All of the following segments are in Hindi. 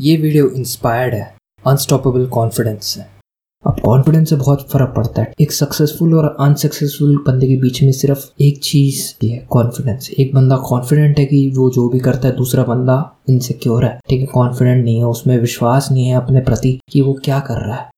ये वीडियो इंस्पायर्ड है अनस्टॉपेबल कॉन्फिडेंस से अब कॉन्फिडेंस से बहुत फ़र्क पड़ता है। एक सक्सेसफुल और अनसक्सेसफुल बंदे के बीच में सिर्फ़ एक चीज़ है कॉन्फिडेंस एक बंदा कॉन्फिडेंट है कि वो जो भी करता है, दूसरा बंदा इनसिक्योर है। ठीक है कॉन्फिडेंट नहीं है, उसमें विश्वास नहीं है अपने प्रति कि वो क्या कर रहा है।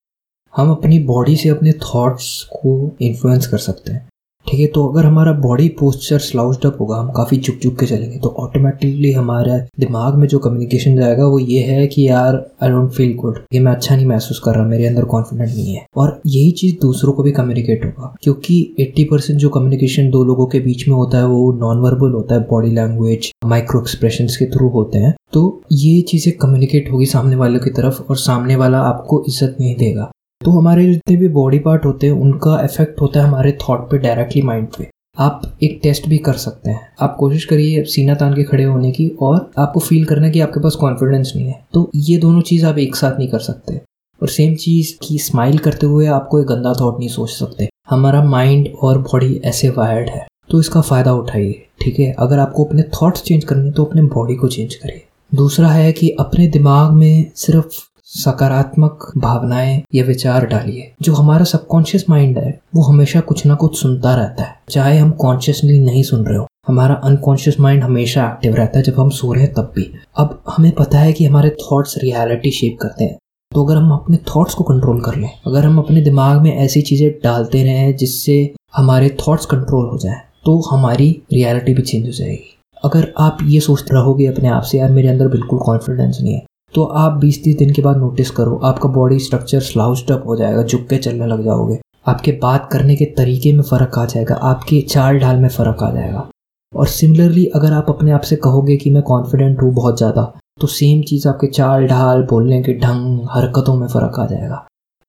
हम अपनी बॉडी से अपने थॉट्स को इन्फ्लुएंस कर सकते हैं। ठीक है तो अगर हमारा बॉडी पोस्चर स्लाउस्ड अप होगा, हम काफ़ी झुक झुक के चलेंगे तो ऑटोमेटिकली हमारा दिमाग में जो कम्युनिकेशन जाएगा, वो ये है कि यार आई डोंट फील गुड ये मैं अच्छा नहीं महसूस कर रहा, मेरे अंदर कॉन्फिडेंट नहीं है। और यही चीज़ दूसरों को भी कम्युनिकेट होगा, क्योंकि 80 परसेंट जो कम्युनिकेशन दो लोगों के बीच में होता है, वो नॉन वर्बल होता है बॉडी लैंग्वेज माइक्रो एक्सप्रेशन के थ्रू होते हैं। तो ये चीज़ें कम्युनिकेट होगी सामने वालों की तरफ़, और सामने वाला आपको इज़्ज़त नहीं देगा। तो हमारे जितने भी बॉडी पार्ट होते हैं, उनका इफ़ेक्ट होता है हमारे थॉट पे डायरेक्टली माइंड पे। आप एक टेस्ट भी कर सकते हैं। आप कोशिश करिए सीना तान के खड़े होने की और आपको फील करना कि आपके पास कॉन्फिडेंस नहीं है। तो ये दोनों चीज़ आप एक साथ नहीं कर सकते। और सेम चीज़ की स्माइल करते हुए आपको एक गंदा थॉट नहीं सोच सकते। हमारा माइंड और बॉडी ऐसे वायर्ड है। तो इसका फ़ायदा उठाइए, ठीक है? अगर आपको अपने थॉट्स चेंज करने तो अपने बॉडी को चेंज करिए। दूसरा है कि अपने दिमाग में सिर्फ़ सकारात्मक भावनाएँ या विचार डालिए। जो हमारा सबकॉन्शियस माइंड है, वो हमेशा कुछ ना कुछ सुनता रहता है। चाहे हम कॉन्शियसली नहीं सुन रहे हो, हमारा अनकॉन्शियस माइंड हमेशा एक्टिव रहता है जब हम सो रहे हैं तब भी। अब हमें पता है कि हमारे थॉट्स रियलिटी शेप करते हैं। तो अगर हम अपने थॉट्स को कंट्रोल कर लें, अगर हम अपने दिमाग में ऐसी चीज़ें डालते रहें जिससे हमारे थॉट्स कंट्रोल हो जाए तो हमारी रियलिटी भी चेंज हो जाएगी। अगर आप ये सोचते रहोगे अपने आप से, यार मेरे अंदर बिल्कुल कॉन्फिडेंस नहीं है। तो आप 20-30 दिन के बाद नोटिस करो, आपका बॉडी स्ट्रक्चर स्लाउस्ड अप हो जाएगा, झुक के चलने लग जाओगे। आपके बात करने के तरीके में फ़र्क आ जाएगा, आपके चाल ढाल में फ़र्क आ जाएगा। और सिमिलरली अगर आप अपने आप से कहोगे कि मैं कॉन्फिडेंट हूँ बहुत ज़्यादा तो सेम चीज़ आपके चाल ढाल, बोलने के ढंग, हरकतों में फ़र्क आ जाएगा।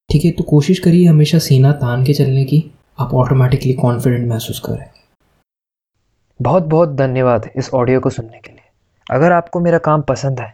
ठीक है तो कोशिश करिए हमेशा सीना तान के चलने की, आप ऑटोमेटिकली कॉन्फिडेंट महसूस करेंगे बहुत बहुत धन्यवाद इस ऑडियो को सुनने के लिए। अगर आपको मेरा काम पसंद है